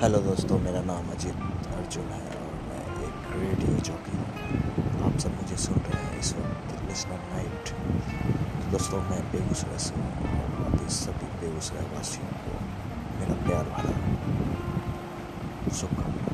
Hello दोस्तों, मेरा नाम अजीत अर्जुन है और मैं एक रेडियो जॉकी हूँ। आप सब मुझे सुन रहे हैं इस वक्त लिसनर नाइट दोस्तों, मैं बेगूसराय से हूँ और सभी बेगूसराय वासियों को मेरा प्यार भरा शुभकामना